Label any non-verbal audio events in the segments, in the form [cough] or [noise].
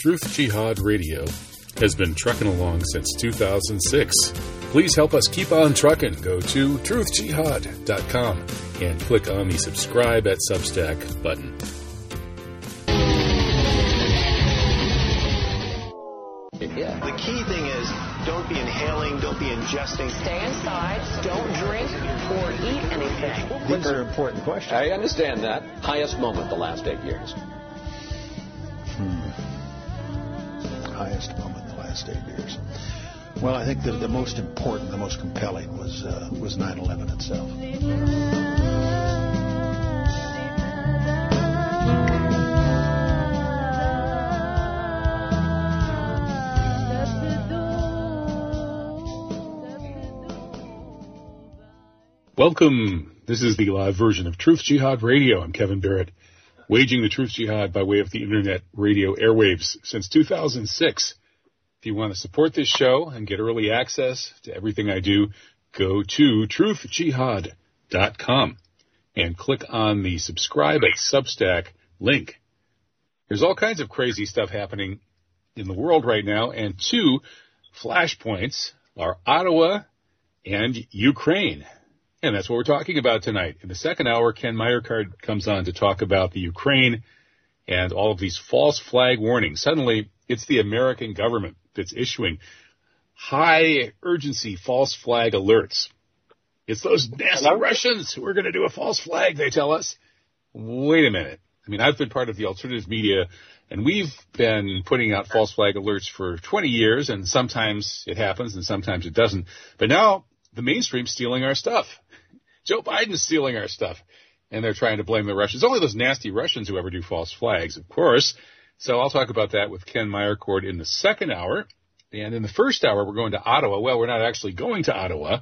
Truth Jihad Radio has been trucking along since 2006. Please help us keep on trucking. Go to truthjihad.com and click on the subscribe at Substack button. Yeah. The key thing is don't be inhaling, don't be ingesting. Stay inside, don't drink or eat anything. These are important questions. I understand that. Highest moment the last eight years. Moment the last eight years. Well, I think the, the most important, the most compelling was uh, was 9/11 itself. Welcome. This is the live version of Truth Jihad Radio. I'm Kevin Barrett, waging the Truth Jihad by way of the internet radio airwaves since 2006. If you want to support this show and get early access to everything I do, go to truthjihad.com and click on the subscribe at Substack link. There's all kinds of crazy stuff happening in the world right now, and two flashpoints are Ottawa and Ukraine. And that's what we're talking about tonight. In the second hour, Ken Meyercord comes on to talk about the Ukraine and all of these false flag warnings. Suddenly, it's the American government that's issuing high urgency false flag alerts. It's those nasty Hello? Russians who are going to do a false flag, they tell us. Wait a minute. I mean, I've been part of the alternative media and we've been putting out false flag alerts for 20 years and sometimes it happens and sometimes it doesn't. But now the mainstream's stealing our stuff. Joe Biden's stealing our stuff. And they're trying to blame the Russians. Only those nasty Russians who ever do false flags, of course. So I'll talk about that with Ken Meyercord in the second hour. And in the first hour, we're going to Ottawa. Well, we're not actually going to Ottawa,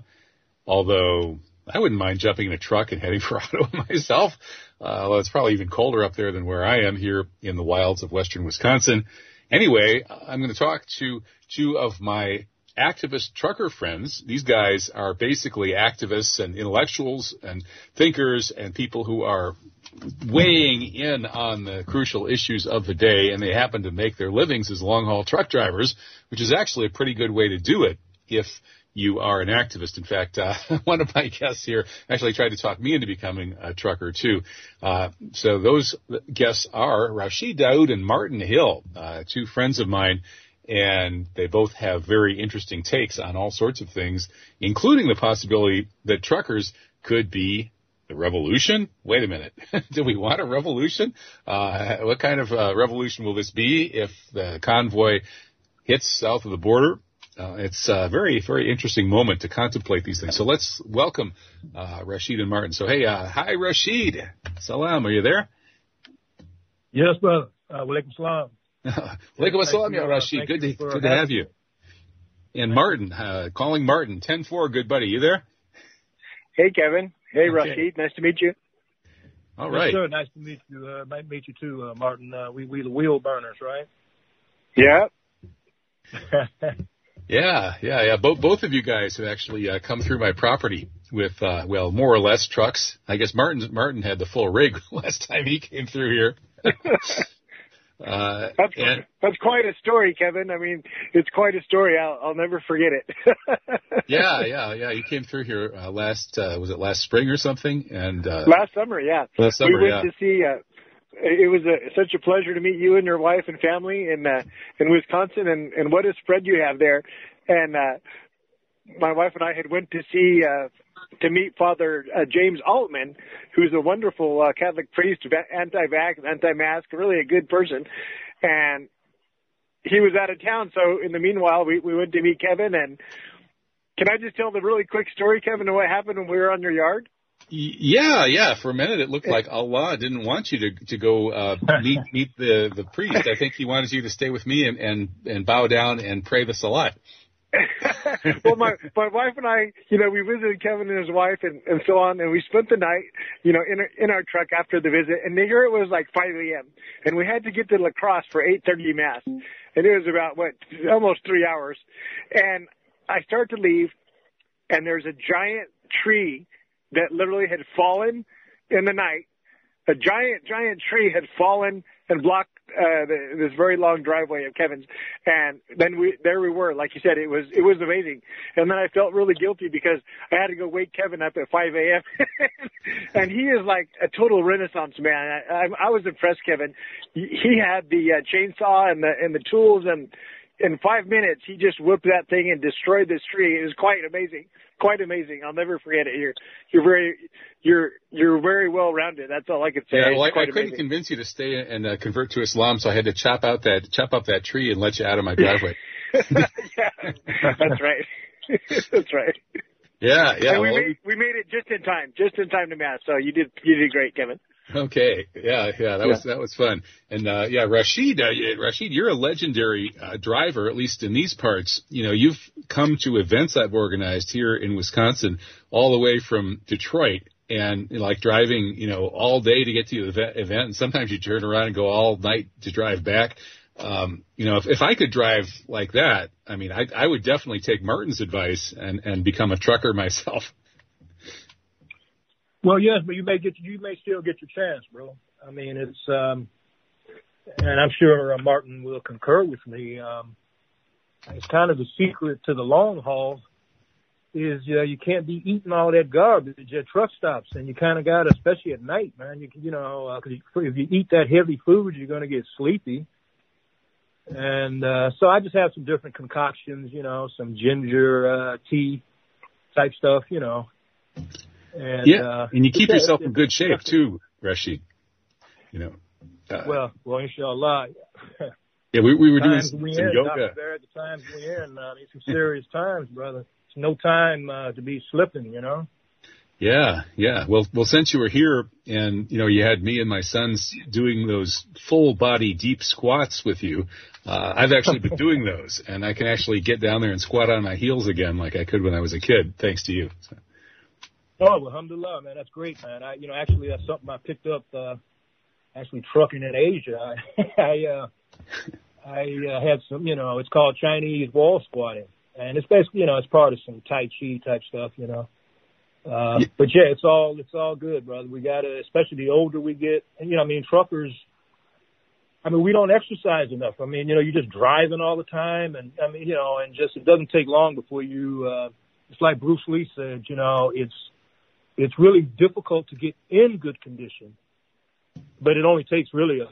although I wouldn't mind jumping in a truck and heading [laughs] for Ottawa myself. Uh, although it's probably even colder up there than where I am here in the wilds of western Wisconsin. Anyway, I'm going to talk to two of my activist trucker friends. These guys are basically activists and intellectuals and thinkers and people who are weighing in on the crucial issues of the day, and they happen to make their livings as long haul truck drivers, which is actually a pretty good way to do it if you are an activist. In fact, uh, [laughs] one of my guests here actually tried to talk me into becoming a trucker too. Uh, so those guests are Rashid Daoud and Martin Hill, uh, two friends of mine and they both have very interesting takes on all sorts of things, including the possibility that truckers could be the revolution. Wait a minute, [laughs] do we want a revolution? Uh, what kind of uh, revolution will this be if the convoy hits south of the border? Uh, it's a very, very interesting moment to contemplate these things. So let's welcome uh, Rashid and Martin. So hey, uh, hi Rashid, salam, are you there? Yes, brother. Uh, walaikum salam. Alaikum assalam, Ya Rashid. Good to, good to have you. And Martin, uh, calling Martin, 10-4, good buddy. You there? Hey, Kevin. Hey, okay. Rashid. Nice to meet you. All right. Yes, sir. Nice to meet you. Uh, nice to meet you too, uh, Martin. Uh, we we the wheel burners, right? Yeah. [laughs] yeah, yeah, yeah. Both both of you guys have actually uh, come through my property with uh, well, more or less trucks. I guess Martin Martin had the full rig [laughs] last time he came through here. [laughs] Uh, that's and, that's quite a story, Kevin. I mean, it's quite a story. I'll I'll never forget it. [laughs] yeah, yeah, yeah. You came through here uh, last uh, was it last spring or something? And uh, last summer, yeah. Last summer, we went yeah. to see. Uh, it was a, such a pleasure to meet you and your wife and family in uh, in Wisconsin, and and what a spread you have there. And uh, my wife and I had went to see uh, to meet Father uh, James Altman, who's a wonderful uh, Catholic priest, anti-vax, anti-mask, really a good person, and he was out of town. So in the meanwhile, we we went to meet Kevin. And can I just tell the really quick story, Kevin, of what happened when we were on your yard? Yeah, yeah. For a minute, it looked like Allah didn't want you to to go uh, [laughs] meet meet the the priest. I think He wanted you to stay with me and and and bow down and pray the Salat. [laughs] well, my my wife and I, you know, we visited Kevin and his wife and and so on, and we spent the night, you know, in in our truck after the visit. And here it was like 5 a.m. and we had to get to La Crosse for 8:30 mass, and it was about what almost three hours. And I start to leave, and there's a giant tree that literally had fallen in the night. A giant giant tree had fallen and block uh, the, this very long driveway of Kevin's. And then we there we were. Like you said, it was it was amazing. And then I felt really guilty because I had to go wake Kevin up at 5 a.m. [laughs] and he is like a total renaissance man. I, I, I was impressed, Kevin. He, had the uh, chainsaw and the and the tools and in five minutes he just whipped that thing and destroyed this tree. It was quite amazing quite amazing. I'll never forget it. You're you're very you're you're very well rounded. That's all I could say. Yeah, well, I, I couldn't amazing. convince you to stay and uh, convert to Islam, so I had to chop out that chop up that tree and let you out of my [laughs] driveway. yeah, that's right. [laughs] that's right. Yeah, yeah. And we well, made we made it just in time, just in time to mass. So you did you did great, Kevin. Okay. Yeah, yeah, that was that was fun. And uh yeah, Rashid, uh, Rashid, you're a legendary uh, driver, at least in these parts. You know, you've come to events I've organized here in Wisconsin, all the way from Detroit, and like driving, you know, all day to get to the event, and sometimes you turn around and go all night to drive back. Um, you know, if, if I could drive like that, I mean, I, I would definitely take Martin's advice and and become a trucker [laughs] myself. Well, yes, but you may get you may still get your chance, bro. I mean, it's um, and I'm sure uh, Martin will concur with me. Um, it's kind of the secret to the long haul is uh, you can't be eating all that garbage at truck stops, and you kind of got, to, especially at night, man. You you know, uh, cause you, if you eat that heavy food, you're going to get sleepy. And uh, so I just have some different concoctions, you know, some ginger uh, tea type stuff, you know. And, yeah, uh, and you keep yourself in good shape too, Rashid. You know. Uh, Well, well, inshallah. yeah, we we were doing some, we some in, yoga. Dr. Barrett, the times we in, uh, these some serious times, brother. It's no time uh, to be slipping, you know. Yeah, yeah. Well, well, since you were here and, you know, you had me and my sons doing those full body deep squats with you, uh, I've actually been [laughs] doing those and I can actually get down there and squat on my heels again like I could when I was a kid, thanks to you. So, Oh, well, alhamdulillah, man. That's great, man. I, you know, actually, that's something I picked up, uh, actually trucking in Asia. I, [laughs] I, uh, I uh, had some, you know, it's called Chinese wall squatting. And it's basically, you know, it's part of some Tai Chi type stuff, you know. Uh, but yeah, it's all, it's all good, brother. We gotta, especially the older we get, and you know, I mean, truckers, I mean, we don't exercise enough. I mean, you know, you're just driving all the time and I mean, you know, and just, it doesn't take long before you, uh, it's like Bruce Lee said, you know, it's, it's really difficult to get in good condition, but it only takes really a,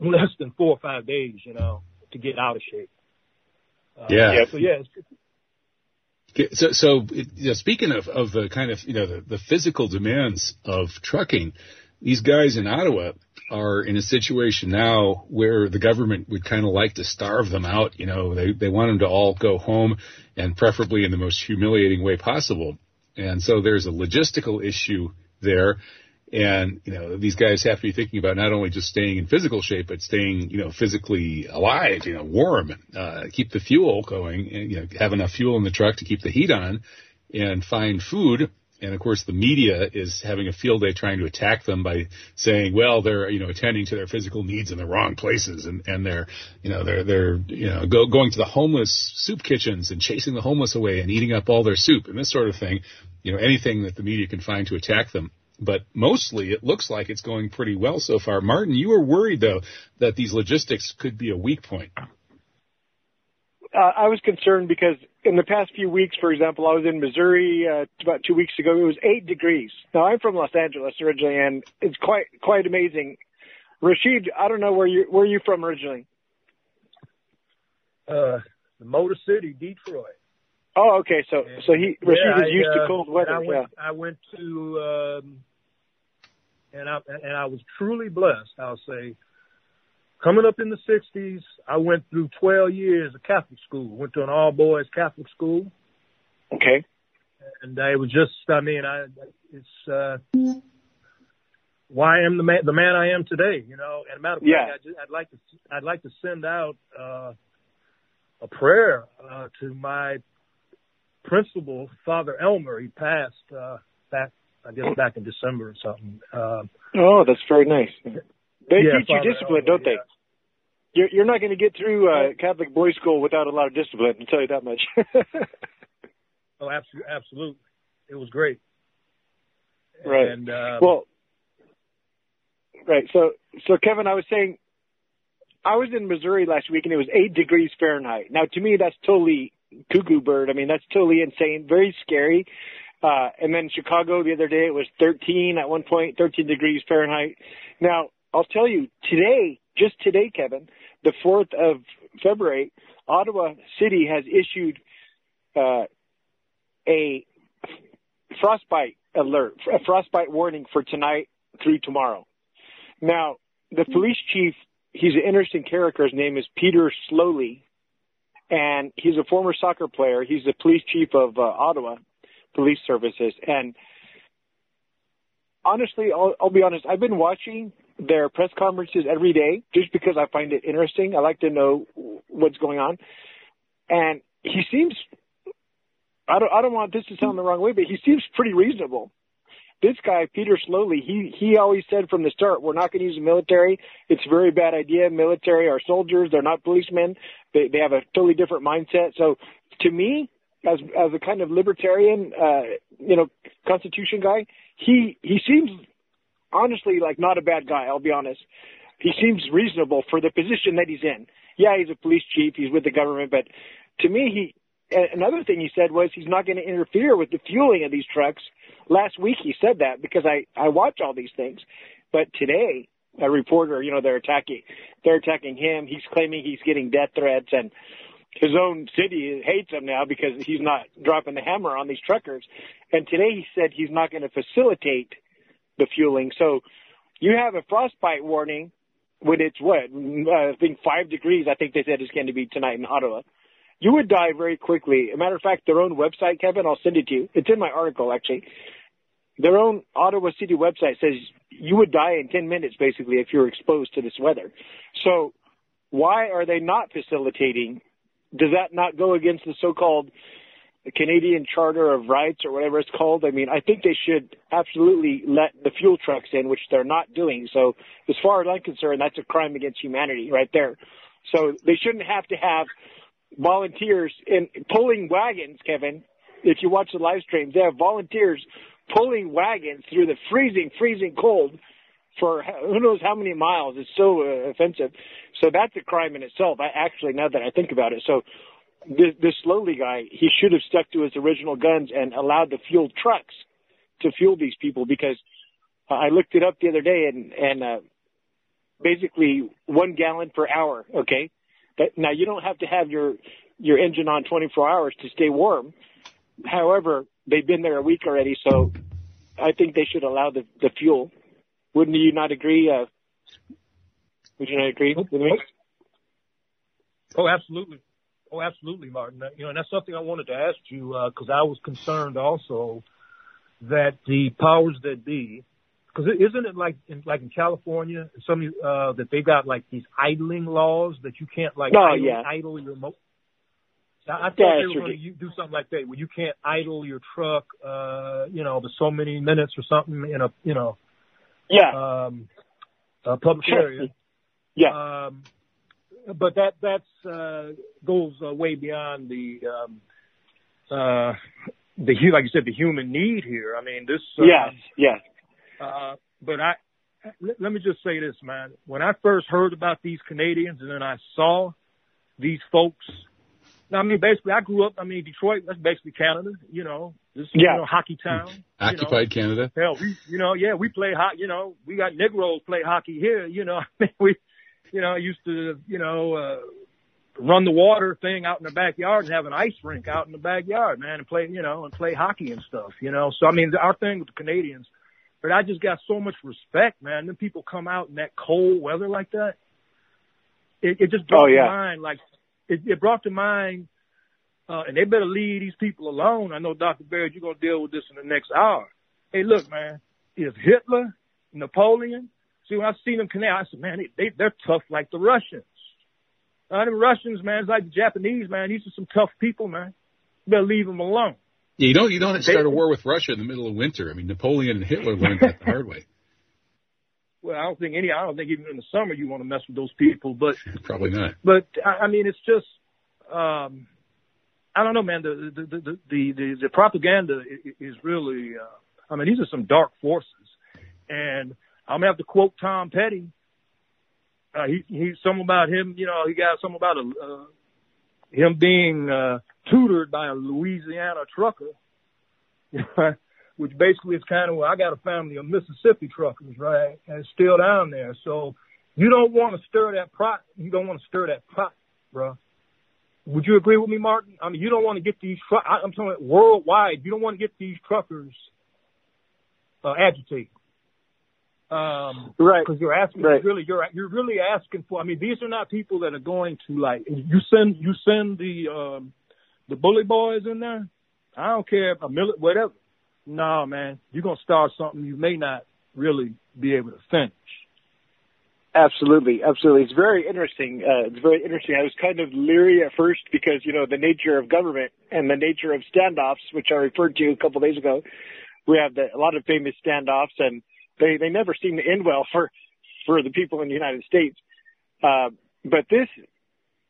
[laughs] less than four or five days, you know, to get out of shape. Uh, Yeah. So yeah, So, so you know, speaking of, of the kind of, you know, the, the physical demands of trucking, these guys in Ottawa are in a situation now where the government would kind of like to starve them out. You know, they, they want them to all go home and preferably in the most humiliating way possible. And so there's a logistical issue there. And, you know, these guys have to be thinking about not only just staying in physical shape, but staying, you know, physically alive, you know, warm, uh, keep the fuel going and, you know, have enough fuel in the truck to keep the heat on and find food. And of course, the media is having a field day trying to attack them by saying, well, they're, you know, attending to their physical needs in the wrong places and, and they're, you know, they're, they're, you know, go, going to the homeless soup kitchens and chasing the homeless away and eating up all their soup and this sort of thing. You know, anything that the media can find to attack them but mostly it looks like it's going pretty well so far. Martin, you were worried though that these logistics could be a weak point. Uh, I was concerned because in the past few weeks, for example, I was in Missouri uh, about two weeks ago. It was eight degrees. Now I'm from Los Angeles originally, and it's quite quite amazing. Rashid, I don't know where you where you from originally. uh, the Motor City, Detroit. Oh, okay. So so he Rashid Yeah, is I, used uh, to cold weather. I yeah. went, I went to, um, and I and I was truly blessed. I'll say, coming up in the '60s, I went through 12 years of Catholic school. Went to an all boys Catholic school, Okay. and I was just, I mean, I it's uh, why I am the man, the man I am today. You know, and matter of Yeah. fact, I just, I'd like to, I'd like to send out uh, a prayer uh, to my principal, Father Elmer. He passed uh, back, I guess, back in December or something. Uh, Oh, that's very nice. They Yeah, teach you Father discipline, Elmer, don't they? yeah. You're, you're not going to get through uh, Catholic boys' school without a lot of discipline. I'll tell you that much. [laughs] oh, absolutely, absolutely, it was great. Right. And um, well, right. So, so Kevin, I was saying, I was in Missouri last week and it was eight degrees Fahrenheit. Now to me, that's totally cuckoo bird. I mean, that's totally insane. Very scary. Uh, and then Chicago the other day, it was 13 at one point, 13 degrees Fahrenheit. Now, I'll tell you, today, just today, Kevin, the 4th of February, Ottawa City has issued uh, a frostbite alert, a frostbite warning for tonight through tomorrow. Now, the police chief, he's an interesting character. His name is Peter Sloly, and he's a former soccer player. He's the police chief of uh, Ottawa Police Services. And honestly, I'll, I'll be honest, I've been watching their press conferences every day just because I find it interesting. I like to know what's going on. And he seems I don't I don't want this to sound the wrong way, but he seems pretty reasonable. This guy, Peter Sloly, he he always said from the start, we're not going to use the military. It's a very bad idea. Military are soldiers; they're not policemen. They they have a totally different mindset. So, to me, as as a kind of libertarian, uh, you know, constitution guy, he he seems honestly like not a bad guy. I'll be honest. He seems reasonable for the position that he's in. Yeah, he's a police chief. He's with the government, but to me, he another thing he said was he's not going to interfere with the fueling of these trucks. Last week he said that because I I watch all these things, but today a reporter, you know, they're attacking they're attacking him. He's claiming he's getting death threats and his own city hates him now because he's not dropping the hammer on these truckers. And today he said he's not going to facilitate the fueling. So you have a frostbite warning when it's what I think five degrees. I think they said it's going to be tonight in Ottawa. You would die very quickly. A matter of fact, their own website, Kevin, I'll send it to you. It's in my article actually. Their own Ottawa City website says you would die in 10 minutes basically if you're exposed to this weather. So why are they not facilitating? Does that not go against the so-called Canadian Charter of Rights or whatever it's called. I mean, I think they should absolutely let the fuel trucks in, which they're not doing. So as far as I'm concerned, that's a crime against humanity right there. So they shouldn't have to have volunteers in pulling wagons, Kevin. If you watch the live streams, they have volunteers pulling wagons through the freezing, freezing cold for who knows how many miles. It's so uh, offensive. So that's a crime in itself. I actually, now that I think about it. So this, this Sloly guy, he should have stuck to his original guns and allowed the fuel trucks to fuel these people because I looked it up the other day and, and, uh, basically one gallon per hour. Okay. But now you don't have to have your, your engine on 24 hours to stay warm. However, they've been there a week already. So I think they should allow the, the fuel. Wouldn't you not agree? Uh, would you not agree with me? Oh, absolutely. Oh, absolutely, Martin. You know, and that's something I wanted to ask you because uh, I was concerned also that the powers that be, because isn't it like in, like in California, some uh, that they got like these idling laws that you can't like oh, idle, yeah. idle your mo- I, I thought Yeah, they were going to do something like that where you can't idle your truck, uh, you know, for so many minutes or something in a, you know, Yeah. um, a public area. Yeah. Um, but that that's uh, goes uh, way beyond the um, uh, the hu- like you said the human need here. I mean this. Uh, yes. Yes. Uh, but I let, let me just say this, man. When I first heard about these Canadians, and then I saw these folks. I mean, basically, I grew up. I mean, Detroit. That's basically Canada. You know, this Yeah. you know hockey town. you know. Occupied Canada. Hell, we, you know, yeah, we play hockey. You know, we got Negroes play hockey here. You know, [laughs] I mean, we, you know, used to, you know, uh, run the water thing out in the backyard and have an ice rink out in the backyard, man, and play, you know, and play hockey and stuff. You know, so I mean, our thing with the Canadians. But I just got so much respect, man. Then people come out in that cold weather like that. It, it just brought Oh, yeah. to mind, like, it, it brought to mind uh, and they better leave these people alone. I know, Dr. Barrett, you're going to deal with this in the next hour. Hey, look, man, if Hitler, Napoleon, see, when I see them Canadians, I said, man, they, they, they're tough like the Russians. Uh, them Russians, man, it's like the Japanese, man. These are some tough people, man. You better leave them alone. Yeah, you don't you don't start a war with Russia in the middle of winter. I mean, Napoleon and Hitler learned that the hard way. Well, I don't think any, I don't think even in the summer you want to mess with those people, but Probably not. but I mean, it's just, um, I don't know, man. The the the the the, the propaganda is really. Uh, I mean, these are some dark forces, and I'm gonna have to quote Tom Petty. uh, he he some about him. You know, he got some about a, uh, him being uh, tutored by a Louisiana trucker, [laughs] which basically is kind of. Well, I got a family of Mississippi truckers, right, and it's still down there. So you don't want to stir that pot. You don't want to stir that pot, bro. Would you agree with me, Martin? I mean, you don't want to get these. Tru- I'm talking worldwide. You don't want to get these truckers uh, agitated. Um, right. Because you're asking right. really, you're you're really asking for. I mean, these are not people that are going to like. You send you send the um, the bully boys in there. I don't care a million whatever. No, man, you're gonna start something you may not really be able to finish. Absolutely, absolutely. It's very interesting. Uh, it's very interesting. I was kind of leery at first because you know the nature of government and the nature of standoffs, which I referred to a couple of days ago. We have the, a lot of famous standoffs, and they they never seem to end well [laughs] for for the people in the United States. Uh, but this,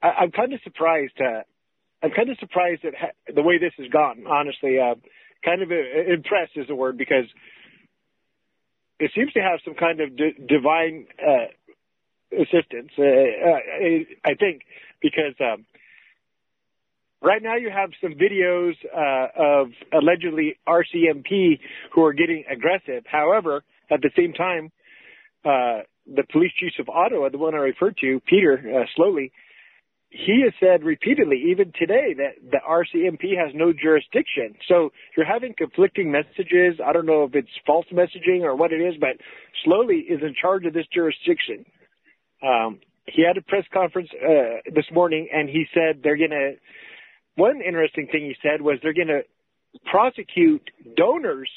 I, I'm kind of surprised. Uh, I'm kind of surprised at the way this has gone. Honestly, uh, kind of uh, impressed is the word because it seems to have some kind of d- divine uh, assistance. Uh, uh, I think because um, right now you have some videos uh, of allegedly RCMP who are getting aggressive. However, at the same time, uh, the police chief of Ottawa, the one I referred to, Peter uh, Sloly, he has said repeatedly, even today, that the RCMP has no jurisdiction. So you're having conflicting messages. I don't know if it's false messaging or what it is, but Sloly is in charge of this jurisdiction. Um, he had a press conference uh, this morning, and he said they're going to. One interesting thing he said was they're going to prosecute donors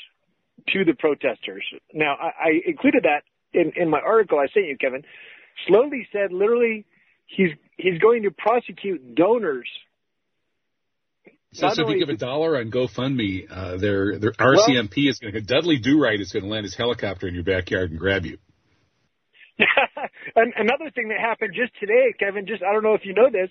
to the protesters. Now, I, I included that in, in my article I sent you, Kevin. Sloly said literally he's he's going to prosecute donors. So, so if you give a dollar on GoFundMe, uh, their their RCMP is going to Dudley Do Right is going to land his helicopter in your backyard and grab you. [laughs] and another thing that happened just today, Kevin, just I don't know if you know this,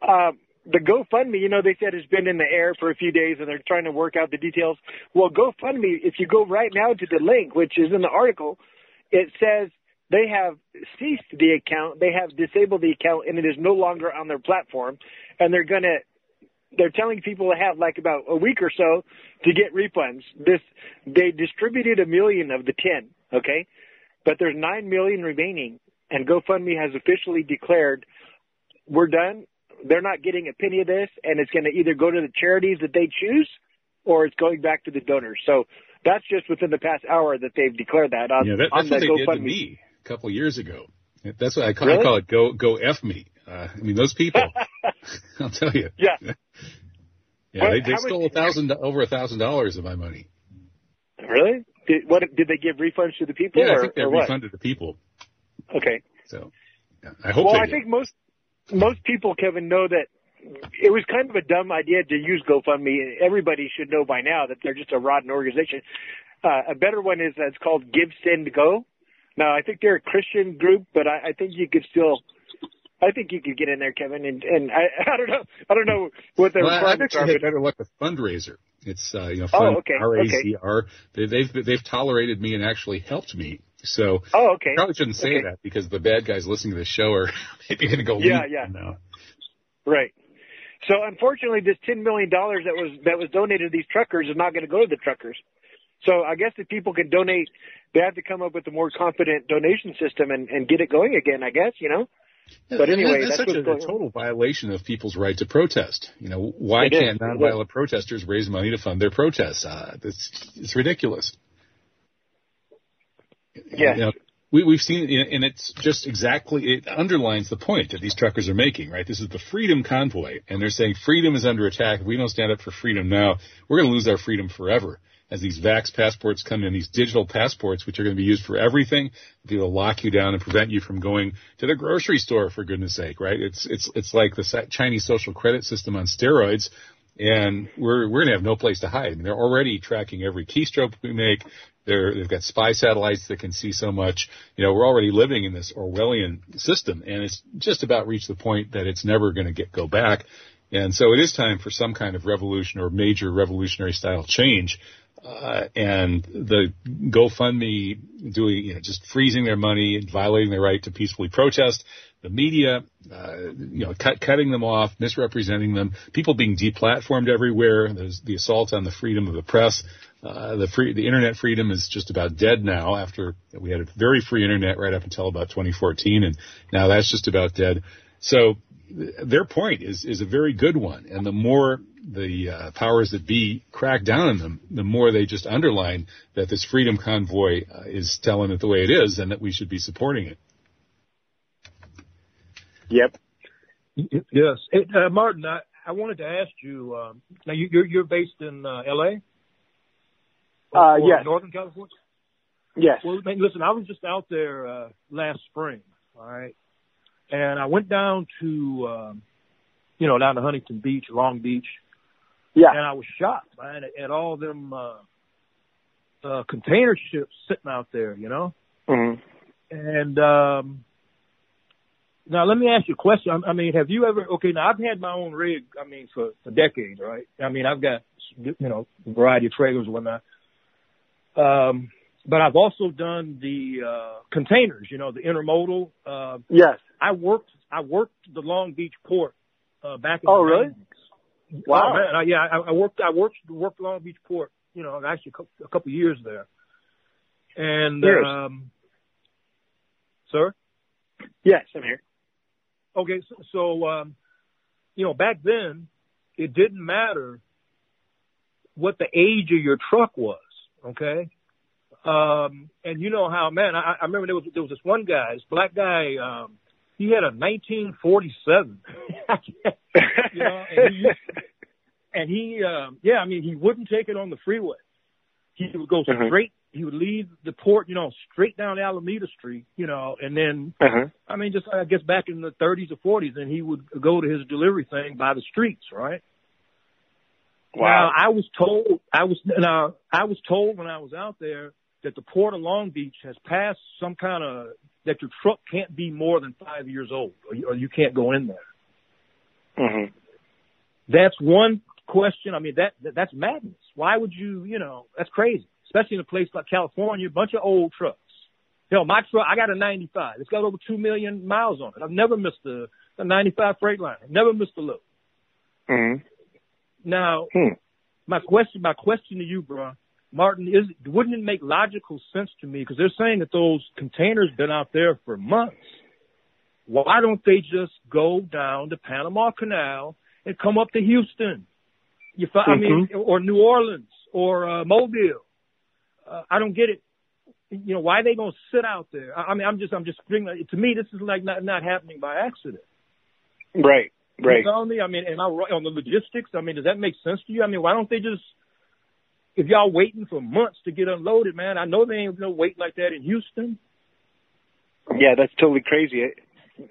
uh, the GoFundMe, you know, they said has been in the air for a few days and they're trying to work out the details. Well, GoFundMe, if you go right now to the link, which is in the article, it says they have ceased the account, they have disabled the account, and it is no longer on their platform, and they're gonna. They're telling people to have like about a week or so to get refunds. This they distributed a million of the ten, okay, but there's nine million remaining, and GoFundMe has officially declared we're done. They're not getting a penny of this, and it's going to either go to the charities that they choose, or it's going back to the donors. So that's just within the past hour that they've declared that on, Yeah, that, on that's the what they did to GoFundMe. me a couple years ago. That's what I call, I call it. Go go f me. Uh, I mean, those people. [laughs] I'll tell you. Yeah. [laughs] Yeah, they, they stole a thousand over a thousand dollars of my money. Really? Did, what did they give refunds to the people? Yeah, or, I think they refunded the people. Okay. So yeah, I hope well, I did. think most most people, Kevin, know that it was kind of a dumb idea to use GoFundMe. Everybody should know by now that they're just a rotten organization. Uh, a better one is that's called Give Send Go. Now, I think they're a Christian group, but I, I think you could still. I think you could get in there, Kevin, and and I, [laughs] I don't know, I don't know what the Well, requirements are. But, better luck with FundRazr. It's uh, you know Oh, fund okay, R A Z R. They, they've they've tolerated me and actually helped me. So oh, okay. probably shouldn't say Okay. that because the bad guys listening to the show are [laughs] maybe going to go. Yeah, yeah. Now. Right. So unfortunately, this ten million dollars that was that was donated to these truckers is not going to go to the truckers. So I guess if people can donate, they have to come up with a more confident donation system and, and get it going again. I guess you know. But anyway, that's, that's such a, on. total violation of people's right to protest. You know, why It can't is. nonviolent protesters raise money to fund their protests? Uh, it's, it's ridiculous. Yeah. You know, we, we've seen, and it's just exactly, it underlines the point that these truckers are making, right? This is the freedom convoy, and they're saying freedom is under attack. If we don't stand up for freedom now, we're going to lose our freedom forever. As these vax passports come in, these digital passports, which are going to be used for everything, they'll lock you down and prevent you from going to the grocery store, for goodness sake, right? It's, it's, it's like the Chinese social credit system on steroids, and we're, we're going to have no place to hide. I mean, they're already tracking every keystroke we make. They're, they've got spy satellites that can see so much. You know, we're already living in this Orwellian system, and it's just about reached the point that it's never going to get go back. And so it is time for some kind of revolution or major revolutionary style change. Uh, and the GoFundMe doing, you know, just freezing their money and violating their right to peacefully protest. The media, uh, you know, cut, cutting them off, misrepresenting them, people being deplatformed everywhere. There's the assault on the freedom of the press. Uh, the free, the internet freedom is just about dead now after we had a very free internet right up until about 2014 and now that's just about dead. So their point is, is a very good one. And the more the uh, powers that be crack down on them, the more they just underline that this freedom convoy uh, is telling it the way it is and that we should be supporting it. Yep. Yes. Hey, uh, Martin, I, I wanted to ask you, um, now you, you're, you're based in uh, L.A.? Uh, yes. Northern California? Yes. Well, listen, I was just out there uh, last spring, all right? And I went down to, um, you know, down to Huntington Beach, Long Beach, Yeah. and I was shocked, man, at, at all them uh, uh, container ships sitting out there, you know. hmm And um, now let me ask you a question. I, I mean, have you ever? Okay, now I've had my own rig. I mean, for for decades, right? I mean, I've got you know a variety of trailers and whatnot. Um, but I've also done the uh, containers. You know, the intermodal. Uh, Yes. I worked. I worked the Long Beach port uh, back in Oh, the really? 90s. Wow. Oh, man, I, yeah, I, I worked. I worked worked Long Beach port. You know, actually a couple, a couple years there. And Years. um, sir. Yes, I'm here. Okay, so, so um, you know, back then it didn't matter what the age of your truck was. Okay, um, and you know how, man, I, I remember there was there was this one guy, this black guy. Um, he had a 1947. [laughs] you know, and he, and he um, yeah, I mean, he wouldn't take it on the freeway. He would go Mhm. straight. He would leave the port, you know, straight down Alameda Street, you know, and then Uh-huh. I mean, just I guess back in the 30s or 40s, and he would go to his delivery thing by the streets, right? Now Wow. I was told I was now I was told when I was out there that the port of Long Beach has passed some kind of that your truck can't be more than five years old, or you, or you can't go in there. hmm That's one question. I mean, that, that that's madness. Why would you? You know, that's crazy, especially in a place like California, a bunch of old trucks. Hell, my truck, I got a 95. It's got over 2 million miles on it. I've never missed a, a 95 Freightliner. Never missed a load. hmm Now, Hmm. my question, my question to you, bro, Martin, is wouldn't it make logical sense to me because they're saying that those containers been out there for months. Why don't they just go down the Panama Canal and come up to Houston? You, fi- I mean, or New Orleans or uh, Mobile. Uh, I don't get it. You know, why are they gonna sit out there? I, I mean, I'm just, I'm just bringing. To me, this is like not not happening by accident. Right. Right. You know me? I mean, am I right on the logistics? I mean, does that make sense to you? I mean, why don't they just, if y'all waiting for months to get unloaded, man, I know they ain't no wait like that in Houston. Yeah, that's totally crazy.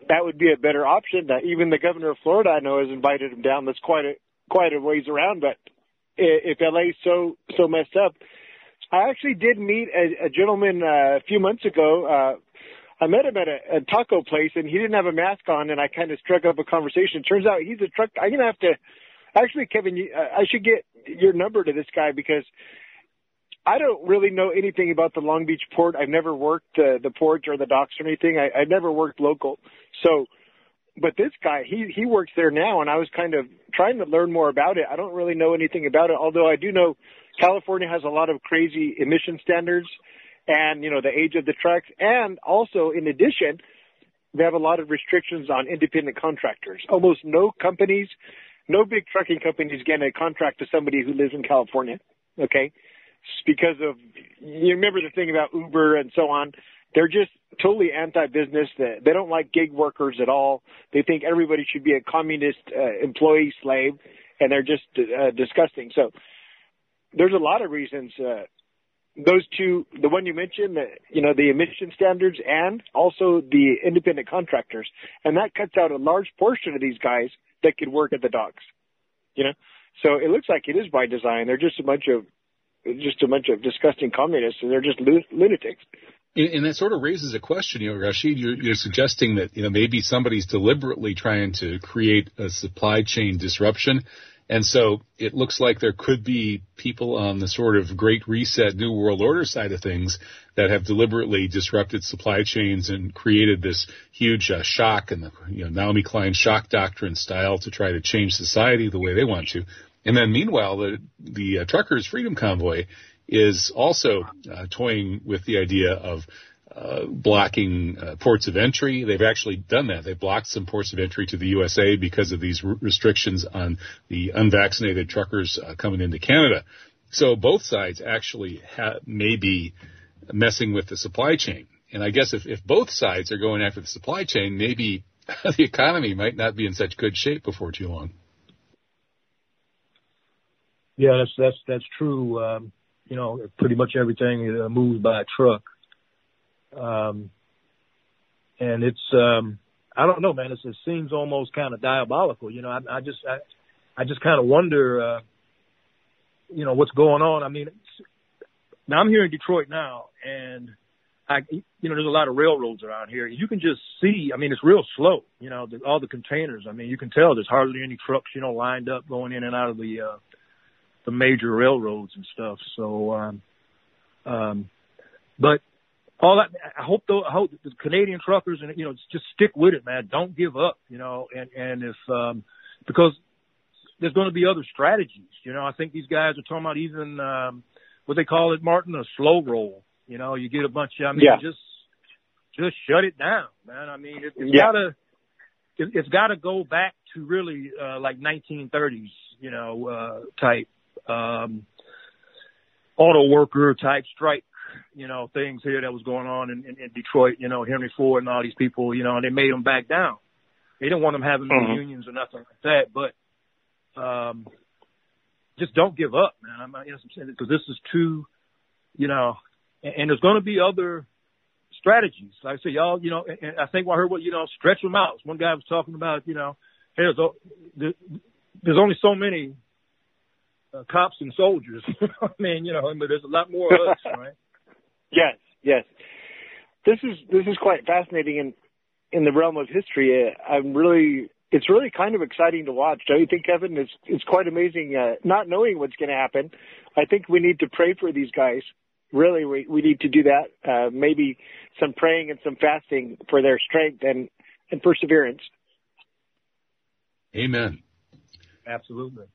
That would be a better option. That even the governor of Florida, I know, has invited him down. That's quite a quite a ways around. But if LA's so so messed up, I actually did meet a, a gentleman uh, a few months ago. Uh, I met him at a, a taco place, and he didn't have a mask on, and I kind of struck up a conversation. Turns out he's a truck. I'm gonna have to. Actually, Kevin, uh, I should get your number to this guy because I don't really know anything about the Long Beach port. I've never worked uh, the port or the docks or anything. I, I've never worked local. So, but this guy, he he works there now, and I was kind of trying to learn more about it. I don't really know anything about it, although I do know California has a lot of crazy emission standards, and you know the age of the trucks, and also in addition, they have a lot of restrictions on independent contractors. Almost no companies, no big trucking companies get a contract to somebody who lives in California. Okay, It's because of you remember the thing about Uber and so on. They're just totally anti-business. They don't like gig workers at all. They think everybody should be a communist uh, employee slave, and they're just uh, disgusting. So there's a lot of reasons. Uh, those two, the one you mentioned, the, you know, the emission standards and also the independent contractors. And that cuts out a large portion of these guys that could work at the docks, you know? So it looks like it is by design. They're just a bunch of, just a bunch of disgusting communists and they're just lunatics. And, that sort of raises a question, you know, Rashid, you're, you're suggesting that, you know, maybe somebody's deliberately trying to create a supply chain disruption And so it looks like there could be people on the sort of great reset new world order side of things that have deliberately disrupted supply chains and created this huge uh, shock and the you know, Naomi Klein shock doctrine style to try to change society the way they want to. And then meanwhile, the, the uh, truckers freedom convoy is also uh, toying with the idea of uh, blocking uh, ports of entry. They've actually done that. They've blocked some ports of entry to the USA because of these r- restrictions on the unvaccinated truckers uh, coming into Canada. So both sides actually ha- may be messing with the supply chain. And I guess if, if both sides are going after the supply chain, maybe [laughs] the economy might not be in such good shape before too long. Yeah, that's that's that's true. Um, you know, pretty much everything uh, moves by truck. Um, and it's, um, I don't know, man. It's, it seems almost kind of diabolical. You know, I, I just, I, I just kind of wonder, uh, you know, what's going on. I mean, now I'm here in Detroit now, and I, you know, there's a lot of railroads around here. You can just see. I mean, it's real slow. You know, the, all the containers. I mean, you can tell there's hardly any trucks, you know, lined up going in and out of the, uh, the major railroads and stuff. So, um, um, but all that, I hope though, I hope the Canadian truckers and, you know, just stick with it, man. Don't give up, you know, and, and if, um, because there's going to be other strategies, you know, I think these guys are talking about even, um, what they call it, Martin, a slow roll. You know, you get a bunch of, I mean, Yeah. just, just shut it down, man. I mean, it, it's Yeah. gotta, it, it's gotta go back to really, uh, like 1930s, you know, uh, type, um, auto worker type strike you know, things here that was going on in, in, in Detroit, you know, Henry Ford and all these people, you know, and they made them back down. They didn't want them having no Mhm. unions or nothing like that, but, um, just don't give up, man. I'm not, you know, I'm saying because this is too, you know, and, and there's going to be other strategies. Like I say, y'all, you know, and, and I think I heard what, you know, stretch them out. One guy was talking about, you know, hey, there's, there's only so many uh, cops and soldiers. [laughs] I mean, you know, but there's a lot more of us, [laughs] right? Yes, yes. This is this is quite fascinating in in the realm of history. Uh, I'm really it's really kind of exciting to watch. Don't you think, Kevin? It's it's quite amazing uh, not knowing what's going to happen. I think we need to pray for these guys. Really, we we need to do that. Uh, maybe some praying and some fasting for their strength and and perseverance. Amen. Absolutely.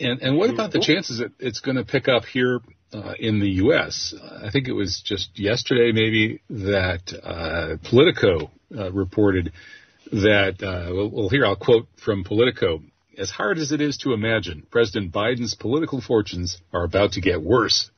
And, and what about the chances that it's going to pick up here uh, in the U.S.? I think it was just yesterday, maybe, that uh, Politico uh, reported that. Uh, well, well, here I'll quote from Politico: "As hard as it is to imagine, President Biden's political fortunes are about to get worse."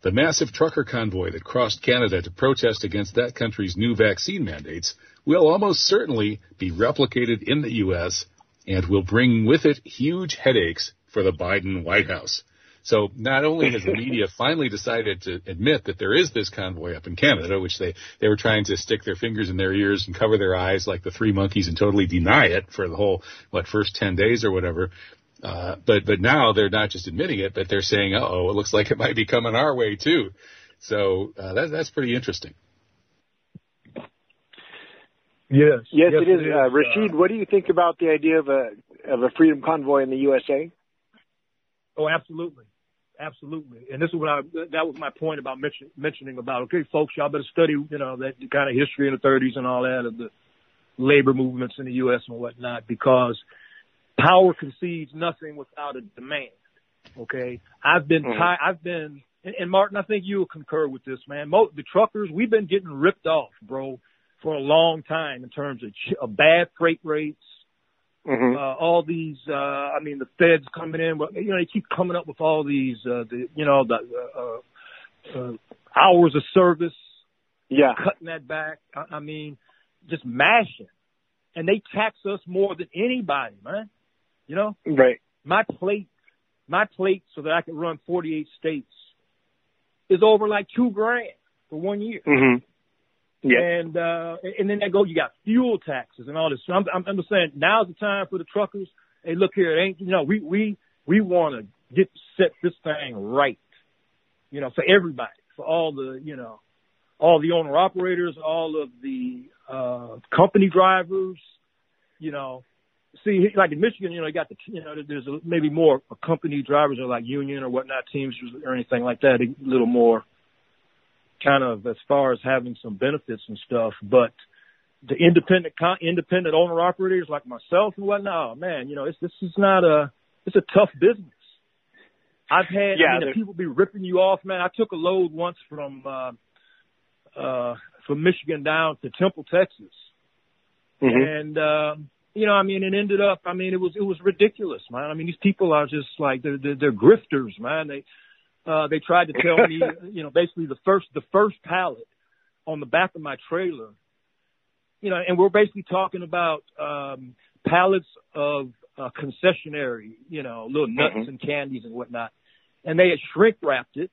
The massive trucker convoy that crossed Canada to protest against that country's new vaccine mandates will almost certainly be replicated in the U.S. and will bring with it huge headaches for the Biden White House. So not only has the [laughs] media finally decided to admit that there is this convoy up in Canada, which they, they were trying to stick their fingers in their ears and cover their eyes like the three monkeys and totally deny it for the whole, what, first 10 days or whatever. Uh, but, but now they're not just admitting it, but they're saying, oh, it looks like it might be coming our way too. So, uh, that, that's pretty interesting. Yes. Yes, it is. Uh, Rashid, what do you think about the idea of a of a freedom convoy in the USA? Oh, absolutely, absolutely. And this is what I that was my point about mention, mentioning about okay, folks, y'all better study you know that kind of history in the 30s and all that of the labor movements in the U.S. and whatnot because power concedes nothing without a demand. Okay, I've been Mhm. ti- I've been and, and Martin, I think you'll concur with this, man. Mo- the truckers, we've been getting ripped off, bro, for a long time in terms of, ch- of bad freight rates, Mm-hmm. uh, all these, uh, I mean, the feds coming in, but you know, they keep coming up with all these, uh, the, you know, the, uh, uh, hours of service, Yeah. cutting that back. I, I mean, just mashing. And they tax us more than anybody, man. You know, Right. my plate, my plate so that I can run 48 states is over like two grand for one year. Mm-hmm. Yeah. And uh and then they go, you got fuel taxes and all this. So I'm I'm, I'm just saying now's the time for the truckers. Hey, look here, it ain't you know, we we we want to get set this thing right. You know, for everybody, for all the you know, all the owner operators, all of the uh company drivers. You know, see, like in Michigan, you know, you got the, you know, there's a, maybe more company drivers or like union or whatnot teams or anything like that, a little more kind of as far as having some benefits and stuff. But the independent, independent owner operators like myself and whatnot, oh, man, you know, it's, this is not a, it's a tough business. I've had, yeah, I mean, people be ripping you off, man. I took a load once from, uh, uh, from Michigan down to Temple, Texas. Mm-hmm. And, um, you know, I mean, it ended up, I mean, it was, it was ridiculous, man. I mean, these people are just like, they're, they're, they're grifters, man. They, uh, they tried to tell me, [laughs] you know, basically the first, the first pallet on the back of my trailer, you know, and we're basically talking about, um, pallets of, uh, concessionary, you know, little nuts mm-hmm. and candies and whatnot. And they had shrink wrapped it.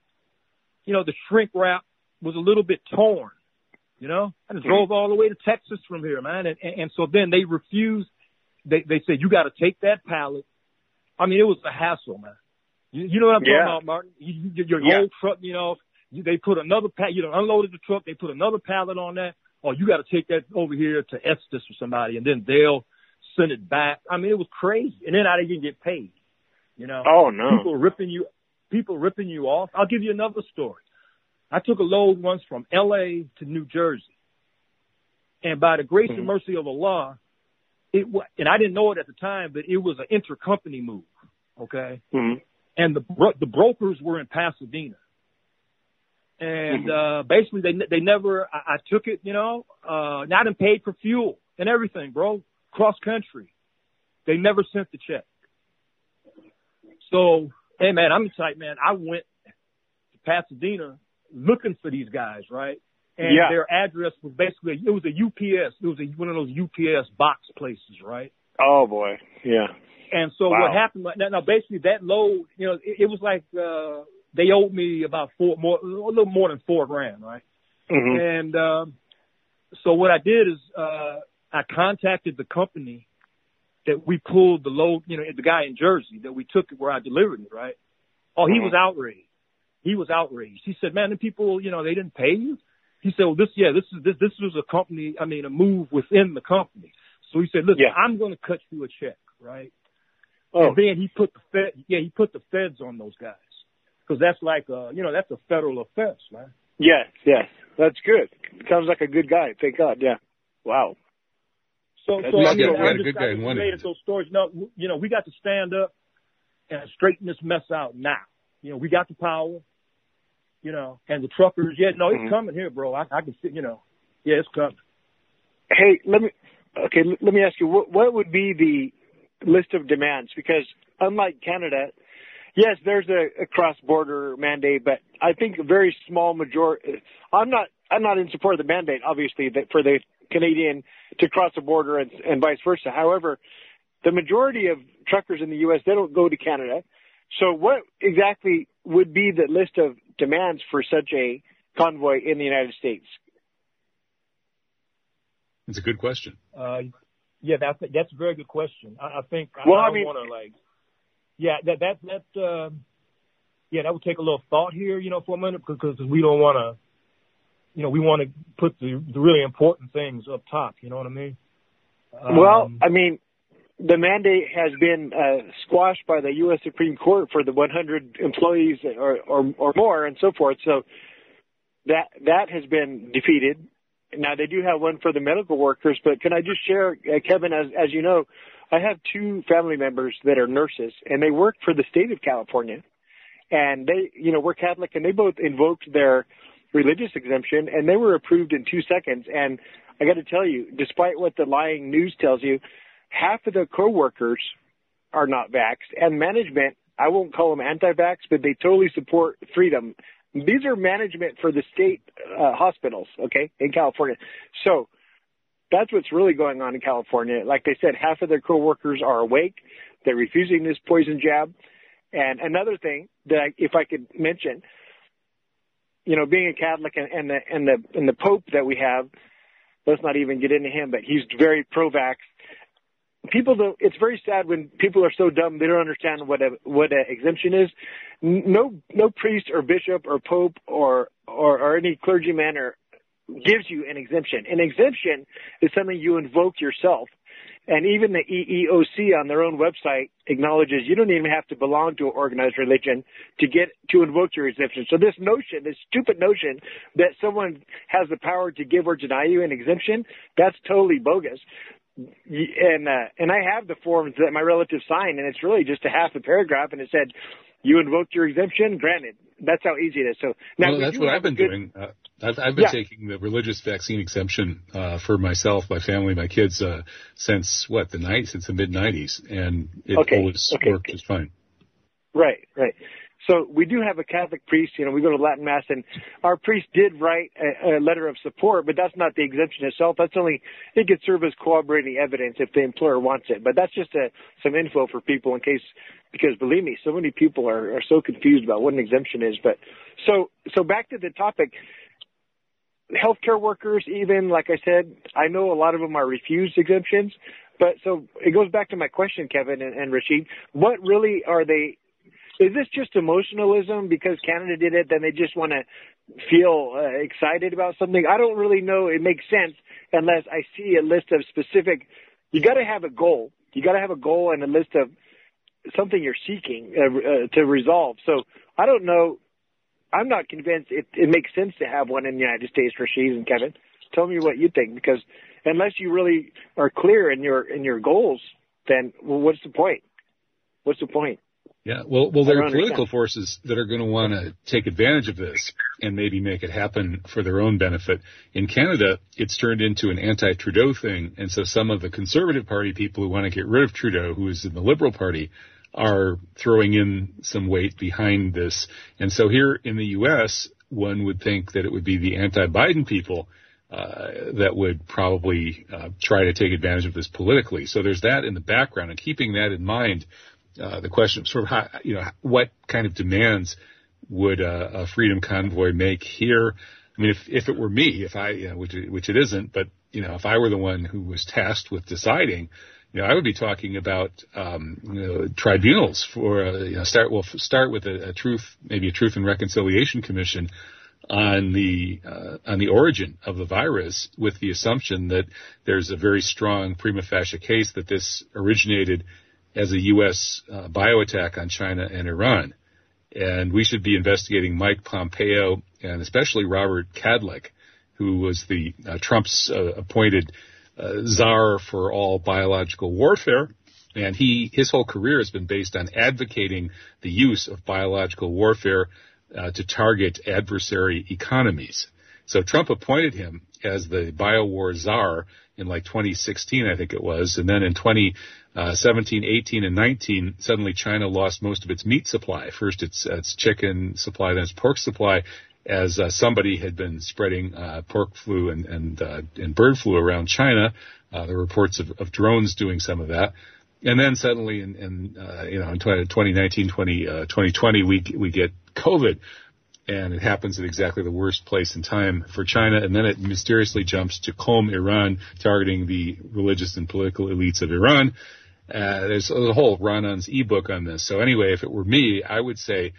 You know, the shrink wrap was a little bit torn. You know, I just drove all the way to Texas from here, man. And, and, and so then they refused. They, they said, you got to take that pallet. I mean, it was a hassle, man. You, you know what I'm yeah. talking about, Martin? You, you, your yeah. whole truck, you know, you, they put another pallet, you know, unloaded the truck. They put another pallet on that. Oh, you got to take that over here to Estes or somebody and then they'll send it back. I mean, it was crazy. And then I didn't even get paid. You know, oh no, people ripping you, people ripping you off. I'll give you another story. I took a load once from L.A. to New Jersey. And by the grace mm-hmm. and mercy of Allah, it was, and I didn't know it at the time, but it was an intercompany move. Okay. Mm-hmm. And the, bro- the brokers were in Pasadena. And, mm-hmm. uh, basically they, they never, I, I took it, you know, uh, not and paid for fuel and everything, bro, cross country. They never sent the check. So, hey man, I'm excited, man. I went to Pasadena looking for these guys, right? And yeah. their address was basically it was a UPS. It was a, one of those UPS box places, right? Oh boy, yeah. And so wow. what happened? Now, now basically that load, you know, it, it was like uh they owed me about four more, a little more than four grand, right? Mm-hmm. And um, so what I did is uh I contacted the company that we pulled the load, you know, the guy in Jersey that we took it where I delivered it, right? Oh, he mm-hmm. was outraged he was outraged. He said, "Man, the people, you know, they didn't pay you." He said, "Well, this, yeah, this is this this was a company. I mean, a move within the company." So he said, "Listen, yeah. I'm going to cut you a check, right?" Oh. And then he put the fed, yeah, he put the feds on those guys because that's like, uh, you know, that's a federal offense, man. Yes, yes, that's good. Sounds like a good guy. Thank God. Yeah. Wow. So, so I mean, I'm just, I just made those stories. No, you know, we got to stand up and straighten this mess out now. You know, we got the power you know, and the truckers, yeah, no, it's mm-hmm. coming here, bro. I, I can see, you know, yeah, it's coming. Hey, let me, okay, let me ask you, what, what would be the list of demands? Because unlike Canada, yes, there's a, a cross-border mandate, but I think a very small majority, I'm not, I'm not in support of the mandate, obviously, that for the Canadian to cross the border and, and vice versa. However, the majority of truckers in the U.S., they don't go to Canada. So what exactly would be the list of demands for such a convoy in the United States? It's a good question. Uh, yeah, that's that's a very good question. I, I think well, I, I mean, want to like, yeah, that that that uh, yeah, that would take a little thought here, you know, for a minute because we don't want to, you know, we want to put the, the really important things up top. You know what I mean? Um, well, I mean, the mandate has been uh, squashed by the U.S. Supreme Court for the 100 employees or, or, or more and so forth. So that that has been defeated. Now they do have one for the medical workers, but can I just share, uh, Kevin, as as you know, I have two family members that are nurses, and they work for the state of California, and they, you know, we're Catholic, and they both invoked their religious exemption, and they were approved in two seconds. And I got to tell you, despite what the lying news tells you, half of the co-workers are not vaxxed and management, I won't call them anti-vax, but they totally support freedom. These are management for the state uh, hospitals, okay, in California. So that's what's really going on in California. Like they said, half of their co-workers are awake. They're refusing this poison jab. And another thing that I, if I could mention, you know, being a Catholic and, and the and the and the Pope that we have, let's not even get into him, but he's very pro-vax people don't it's very sad when people are so dumb they don't understand what a what a exemption is no no priest or bishop or pope or or, or any clergyman or gives you an exemption an exemption is something you invoke yourself And even the EEOC on their own website acknowledges you don't even have to belong to an organized religion to get to invoke your exemption. So this notion, this stupid notion that someone has the power to give or deny you an exemption, that's totally bogus. And uh, and I have the forms that my relative signed, and it's really just a half a paragraph, and it said, "You invoked your exemption. Granted." That's how easy it is. So now well, that's what I've been good, doing. Uh, I've, I've been yeah. taking the religious vaccine exemption uh, for myself, my family, my kids uh, since what the night since the mid '90s, and it okay. always okay. worked just fine. Right, right. So we do have a Catholic priest. You know, we go to Latin Mass, and our priest did write a, a letter of support, but that's not the exemption itself. That's only it could serve as corroborating evidence if the employer wants it. But that's just a, some info for people in case, because believe me, so many people are, are so confused about what an exemption is. But so so back to the topic. Healthcare workers, even like I said, I know a lot of them are refused exemptions. But so it goes back to my question, Kevin and, and Rashid. What really are they is this just emotionalism because Canada did it? Then they just want to feel uh, excited about something. I don't really know. It makes sense unless I see a list of specific. You got to have a goal. You got to have a goal and a list of something you're seeking uh, uh, to resolve. So I don't know. I'm not convinced it, it makes sense to have one in the United States for Shees and Kevin. Tell me what you think because unless you really are clear in your in your goals, then well, what's the point? What's the point? Yeah, well, well, there are political forces that are going to want to take advantage of this and maybe make it happen for their own benefit. In Canada, it's turned into an anti-Trudeau thing, and so some of the Conservative Party people who want to get rid of Trudeau, who is in the Liberal Party, are throwing in some weight behind this. And so here in the U.S., one would think that it would be the anti-Biden people uh, that would probably uh, try to take advantage of this politically. So there's that in the background, and keeping that in mind the question of sort of how, you know, what kind of demands would a, a freedom convoy make here? I mean, if, if it were me, if I, you know, which, which it isn't, but, you know, if I were the one who was tasked with deciding, you know, I would be talking about, um, you know, tribunals for, uh, you know, start, well, start with a, a truth, maybe a truth and reconciliation commission on the uh, on the origin of the virus with the assumption that there's a very strong prima facie case that this originated as a U.S. Uh, bio attack on China and Iran. And we should be investigating Mike Pompeo and especially Robert Kadlec, who was the uh, Trump's uh, appointed uh, czar for all biological warfare. And he, his whole career has been based on advocating the use of biological warfare uh, to target adversary economies. So Trump appointed him as the biowar czar in like 2016, I think it was. And then in 2017, 18, and 19, suddenly China lost most of its meat supply. First its, its chicken supply, then its pork supply, as uh, somebody had been spreading uh, pork flu and and, uh, and bird flu around China. Uh, there were reports of, of drones doing some of that. And then suddenly in, in uh, you know, in 2019, 20, 2020, uh, we, we get COVID and it happens at exactly the worst place and time for China, and then it mysteriously jumps to Qom, Iran, targeting the religious and political elites of Iran. Uh, there's a whole Ranan's ebook on this. So anyway, if it were me, I would say